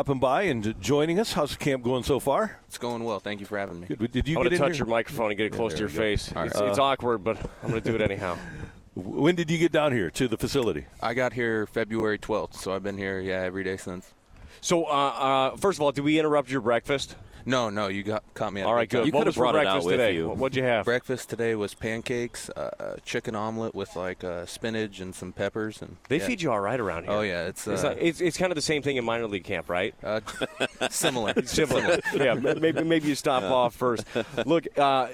stopping by and joining us. How's the camp going so far? It's going well. Thank you for having me. Good. Did you I'm get to touch here? your microphone and get it close to your face. All It's, right. it's awkward, but I'm going to do it anyhow. When did you get down here to the facility? I got here February 12th, so I've been here, yeah, every day since. So, uh, uh, first of all, did we interrupt your breakfast? No, no, you got caught me. At All a right, good good. You what could've was for brought it out breakfast with today? you. What- What'd you have? Breakfast today was pancakes, uh, uh, chicken omelet with like uh, spinach and some peppers, and They yeah. feed you all right around here. Oh yeah, it's uh, It's, like, it's, it's kind of the same thing in minor league camp, right? uh, similar. Similar. yeah, maybe maybe you stop off first. Look, uh,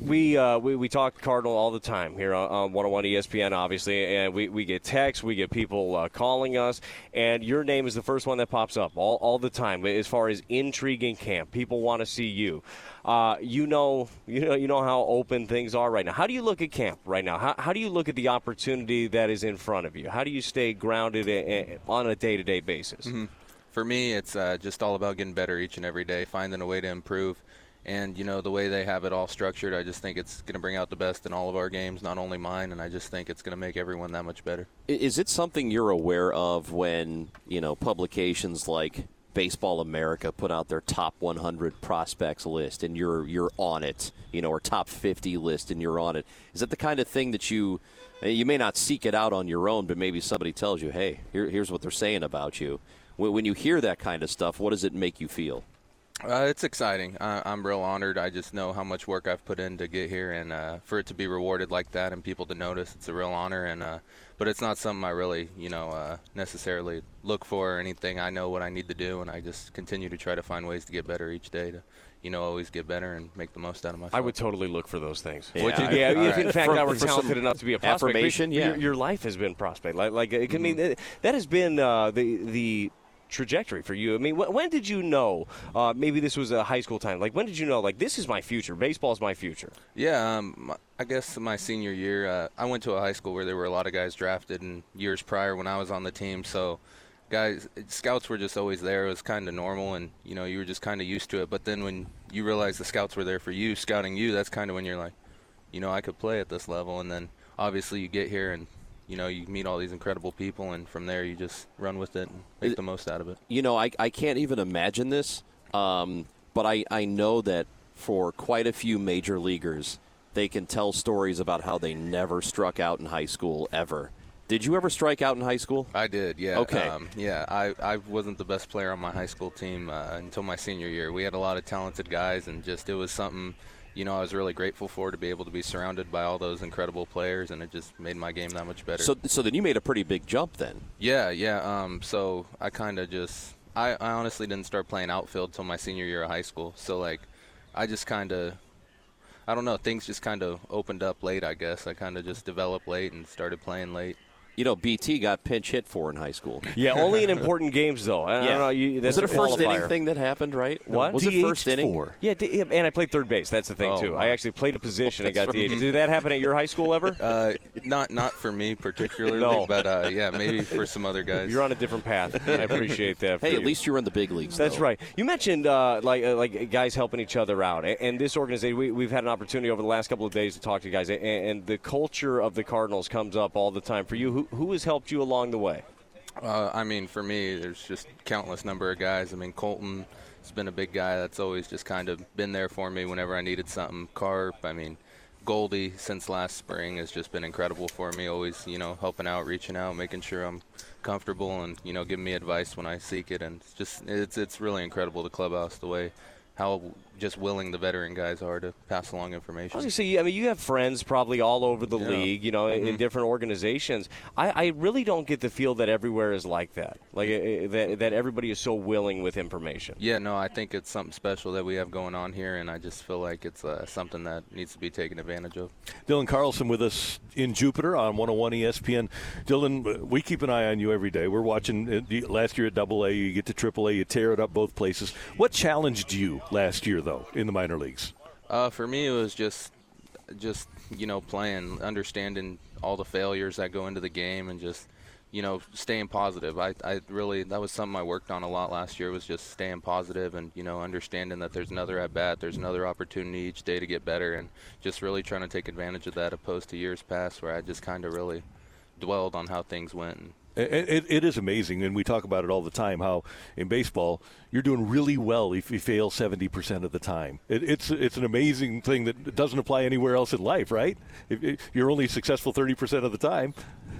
we, uh, we we talk Cardinal all the time here on, on 101 ESPN, obviously, and we, we get texts, we get people uh, calling us, and your name is the first one that pops up all, all the time as far as intrigue in camp. People want to see you. Uh, you know, you know, you know how open things are right now. How do you look at camp right now? How, how do you look at the opportunity that is in front of you? How do you stay grounded a- a- on a day-to-day basis? For me, it's uh, just all about getting better each and every day, finding a way to improve. And, you know, the way they have it all structured, I just think it's going to bring out the best in all of our games, not only mine, and I just think it's going to make everyone that much better. Is it something you're aware of when you know publications like Baseball America put out their top 100 prospects list, and you're you're on it, you know, or top 50 list, and you're on it? Is that the kind of thing that you you may not seek it out on your own, but maybe somebody tells you, hey, here, here's what they're saying about you. When, when you hear that kind of stuff, what does it make you feel? Uh, it's exciting. I, I'm real honored. I just know how much work I've put in to get here, and uh, for it to be rewarded like that and people to notice, it's a real honor. And uh, but it's not something I really, you know, uh, necessarily look for or anything. I know what I need to do, and I just continue to try to find ways to get better each day to, you know, always get better and make the most out of myself. I would totally look for those things. Would you? Yeah, All if in fact For- I were talented enough to be a prospect, affirmation, yeah. your life has been prospect. Like, like it can mean that, that has been uh, the the trajectory for you. I mean, wh- when did you know? Uh, maybe this was a high school time. Like, when did you know? Like, this is my future. Baseball is my future. Yeah, um, I guess my senior year, uh, I went to a high school where there were a lot of guys drafted in years prior when I was on the team. So, guys, scouts were just always there. It was kind of normal, and you know, you were just kind of used to it. But then when you realize the scouts were there for you, scouting you, that's kind of when you're like, you know, I could play at this level. And then obviously you get here and you know you meet all these incredible people, and from there you just run with it and make the most out of it. you know, I, I can't even imagine this, um, but I, I know that for quite a few major leaguers, they can tell stories about how they never struck out in high school ever. Did you ever strike out in high school? I did, yeah. Okay. Um, yeah, I, I wasn't the best player on my high school team uh, until my senior year. We had a lot of talented guys, and just it was something, you know, I was really grateful for to be able to be surrounded by all those incredible players, and it just made my game that much better. So, so then you made a pretty big jump then. yeah, yeah. Um, so I kind of just, I, I honestly didn't start playing outfield till my senior year of high school. So like, I just kind of. I don't know. Things just kind of opened up late, I guess. I kind of just developed late and started playing late. You know, BT got pinch hit for in high school. Yeah, only in important games though. I, I don't know. You, that's was it a first inning thing that happened, right? What? Was it first inning? for? Yeah, d- and I played third base. That's the thing Oh, too. wow. I actually played a position and got That's the. Did that happen at your high school ever? Uh, not not for me particularly, No. but uh, yeah, maybe for some other guys. You're on a different path. I appreciate that. for Hey, at you. least you're in the big leagues. That's though. right. You mentioned uh, like uh, like guys helping each other out, and this organization. We, we've had an opportunity over the last couple of days to talk to you guys, A- and, the culture of the Cardinals comes up all the time. For you, who, who has helped you along the way? Uh, I mean, for me, there's just countless number of guys. I mean, Kolten has been a big guy that's always just kind of been there for me whenever I needed something. Carp, I mean, Goldie since last spring has just been incredible for me. Always, you know, helping out, reaching out, making sure I'm comfortable, and you know, giving me advice when I seek it. And it's just it's it's really incredible the clubhouse the way how just willing the veteran guys are to pass along I information. was going to say, I mean, you have friends probably all over the Yeah. Mm-hmm. league, you know, in different organizations. I, I really don't get the feel that everywhere is like that, like uh, that, that everybody is so willing with information. Yeah, no, I think it's something special that we have going on here, and I just feel like it's uh, something that needs to be taken advantage of. Dylan Carlson with us in Jupiter on 101 ESPN. Dylan, we keep an eye on you every day. We're watching uh, last year at Double A, you get to Triple A, you tear it up both places. What challenged you last year, though, in the minor leagues? Uh, for me, it was just, just you know, playing, understanding all the failures that go into the game, and just, you know, staying positive. I, I really that was something I worked on a lot last year. Was just staying positive and you know, understanding that there's another at bat, there's another opportunity each day to get better, and just really trying to take advantage of that, opposed to years past where I just kind of really dwelled on how things went and It, it, it is amazing, and we talk about it all the time. How in baseball you're doing really well if you fail 70 percent of the time. It, it's it's an amazing thing that doesn't apply anywhere else in life, right? If, if you're only successful 30 percent of the time,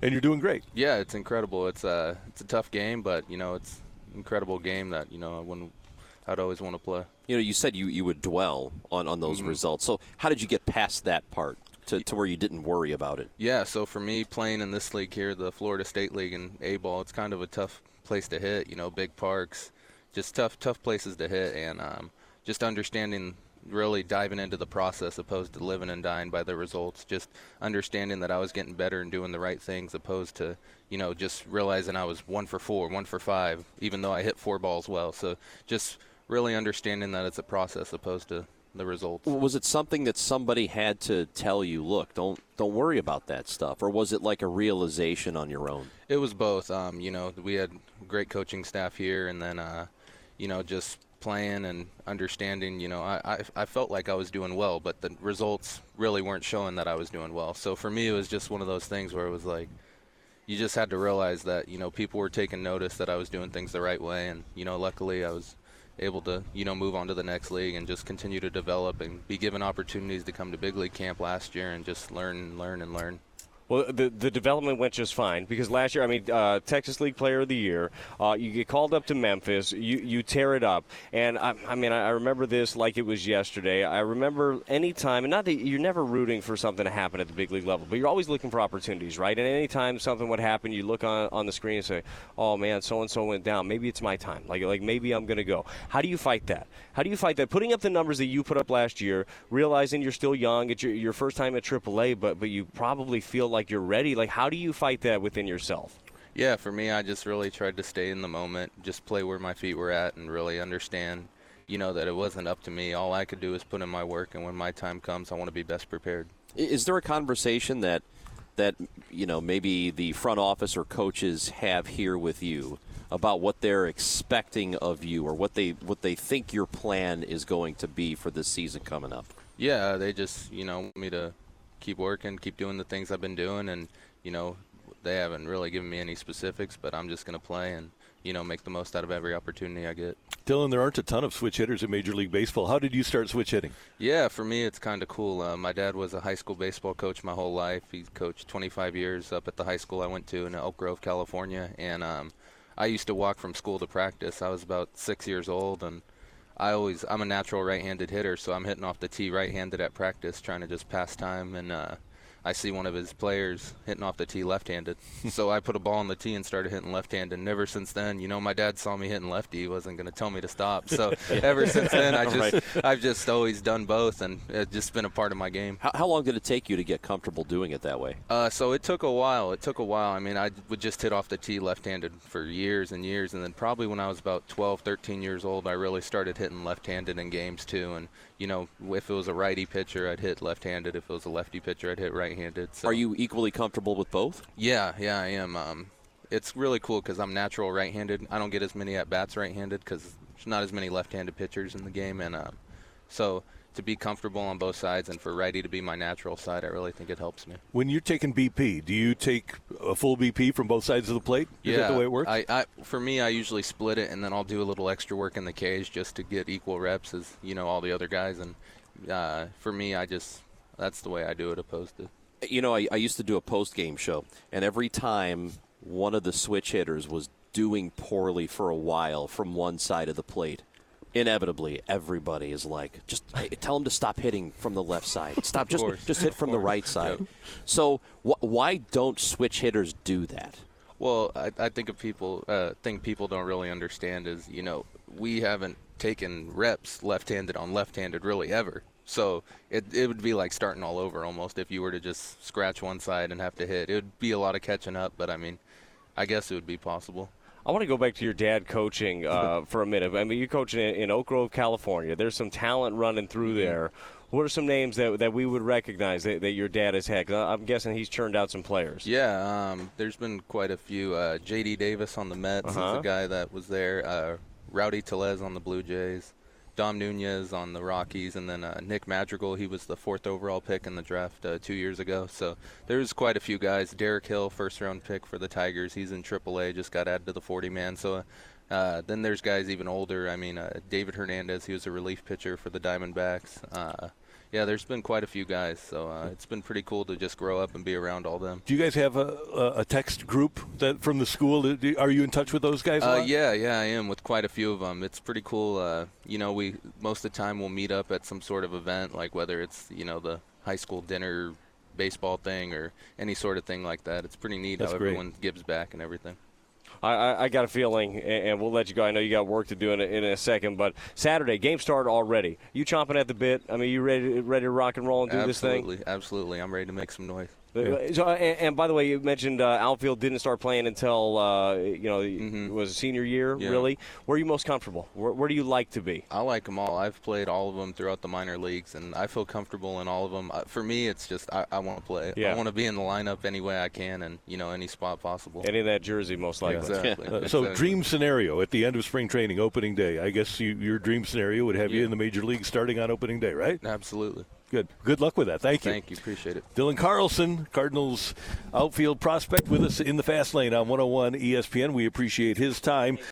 and you're doing great. Yeah, it's incredible. It's a it's a tough game, but you know it's an incredible game that you know I wouldn't I'd always want to play. You know, you said you, you would dwell on, on those mm-hmm. results. So how did you get past that part? To, to where you didn't worry about it? Yeah, so for me, playing in this league here, the Florida State League and A ball, it's kind of a tough place to hit. You know, big parks, just tough tough places to hit, and um, just understanding really diving into the process opposed to living and dying by the results just understanding that i was getting better and doing the right things opposed to you know just realizing i was one for four one for five even though i hit four balls well so just really understanding that it's a process opposed to the results. Was it something that somebody had to tell you, look, don't don't worry about that stuff, or was it like a realization on your own? It was both. Um, you know, we had great coaching staff here, and then uh, you know just playing and understanding. You know, I, I I felt like I was doing well, but the results really weren't showing that I was doing well. So for me, it was just one of those things where it was like you just had to realize that you know people were taking notice that I was doing things the right way, and you know luckily I was able to you know move on to the next league and just continue to develop and be given opportunities to come to big league camp last year and just learn and learn and learn. Well, the the development went just fine because last year, I mean, uh, Texas League Player of the Year. Uh, you get called up to Memphis, you you tear it up, and I, I mean, I, remember this like it was yesterday. I remember any time, and not that you're never rooting for something to happen at the big league level, but you're always looking for opportunities, right? And any time something would happen, you look on on the screen and say, "Oh man, so and so went down. Maybe it's my time. Like like maybe I'm going to go." How do you fight that? How do you fight that? Putting up the numbers that you put up last year, realizing you're still young, it's your, your first time at AAA, but but you probably feel like you're ready. Like how do you fight that within yourself? Yeah, for me, I just really tried to stay in the moment, just play where my feet were at, and really understand, you know, that it wasn't up to me. All I could do is put in my work, and when my time comes, I want to be best prepared. Is there a conversation that that you know maybe the front office or coaches have here with you about what they're expecting of you or what they what they think your plan is going to be for this season coming up? Yeah, they just you know want me to keep working, keep doing the things I've been doing, and you know they haven't really given me any specifics, but I'm just going to play and you know make the most out of every opportunity I get. Dylan, there aren't a ton of switch hitters in Major League Baseball. How did you start switch hitting? Yeah, for me it's kind of cool. Uh, my dad was a high school baseball coach my whole life. He coached 25 years up at the high school I went to in Elk Grove, California, and um, I used to walk from school to practice. I was about six years old and. I always I'm a natural right-handed hitter, so I'm hitting off the tee right-handed at practice, trying to just pass time and uh, I see one of his players hitting off the tee left-handed. so I put a ball on the tee and started hitting left-handed. And ever since then, you know, my dad saw me hitting lefty. He wasn't going to tell me to stop. So yeah. ever since then, I just right. I've just always done both, and it's just been a part of my game. How, how long did it take you to get comfortable doing it that way? Uh, so it took a while. It took a while. I mean, I would just hit off the tee left-handed for years and years, and then probably when I was about 12, 13 years old, I really started hitting left-handed in games too. And you know, if it was a righty pitcher, I'd hit left-handed. If it was a lefty pitcher, I'd hit right-handed. So. Are you equally comfortable with both? Yeah, yeah, I am. Um, it's really cool because I'm natural right-handed. I don't get as many at bats right-handed because there's not as many left-handed pitchers in the game, and um, so to be comfortable on both sides and for righty to be my natural side, I really think it helps me. When you're taking BP, do you take a full BP from both sides of the plate? Is yeah, that the way it works? I, I, for me, I usually split it and then I'll do a little extra work in the cage just to get equal reps as you know all the other guys. And uh, for me, I just that's the way I do it, opposed to. You know, I, I used to do a post game show, and every time one of the switch hitters was doing poorly for a while from one side of the plate inevitably everybody is like, just hey, tell him to stop hitting from the left side. Stop, just just hit from the right side. Yep. So wh- why don't switch hitters do that? Well, I, I think of people uh, think people don't really understand is you know we haven't taken reps left-handed on left-handed really ever. So it it would be like starting all over almost if you were to just scratch one side and have to hit. It would be a lot of catching up, but I mean, I guess it would be possible. I want to go back to your dad coaching uh, for a minute. I mean, you're coaching in, in, Elk Grove, California. There's some talent running through mm-hmm. there. What are some names that, that we would recognize that, that your dad has had? i I'm guessing he's churned out some players. Yeah, um, there's been quite a few. Uh, J.D. Davis on the Mets uh-huh. is a guy that was there. Uh, Rowdy Tellez on the Blue Jays. Dom Nunez on the Rockies, and then uh, Nick Madrigal. He was the fourth overall pick in the draft uh, two years ago. So there's quite a few guys. Derek Hill, first round pick for the Tigers. He's in AAA, just got added to the 40 man. So uh, then there's guys even older. I mean, uh, David Hernandez. He was a relief pitcher for the Diamondbacks. Yeah, there's been quite a few guys, so uh, it's been pretty cool to just grow up and be around all them. Do you guys have a, a, text group that from the school? Are you in touch with those guys? Uh, yeah, yeah, I am with quite a few of them. It's pretty cool. Uh, you know, we most of the time we'll meet up at some sort of event, like whether it's you know the high school dinner, baseball thing, or any sort of thing like that. It's pretty neat That's how great. everyone gives back and everything. I, I, I got a feeling, and, we'll let you go. I know you got work to do in a, in a second, but Saturday game started already. You chomping at the bit? I mean, you ready ready to rock and roll and do absolutely, this thing? absolutely, absolutely. I'm ready to make some noise. This thing? So, and, and by the way, you mentioned uh, outfield didn't start playing until uh, you know Mhm. it was senior year. Yeah. Really, where are you most comfortable? Where, where do you like to be? I like them all. I've played all of them throughout the minor leagues, and I feel comfortable in all of them. Uh, For me, it's just I, I want to play. Yeah. I want to be in the lineup any way I can, and you know any spot possible. Any of that jersey, most likely. Exactly. Uh, so, exactly. dream scenario at the end of spring training, opening day. I guess you, your dream scenario would have you in the major league starting on opening day, right? Absolutely. Good. Good luck with that. Thank you. Thank you. Appreciate it. Dylan Carlson, Cardinals outfield prospect, with us in the fast lane on 101 ESPN. We appreciate his time.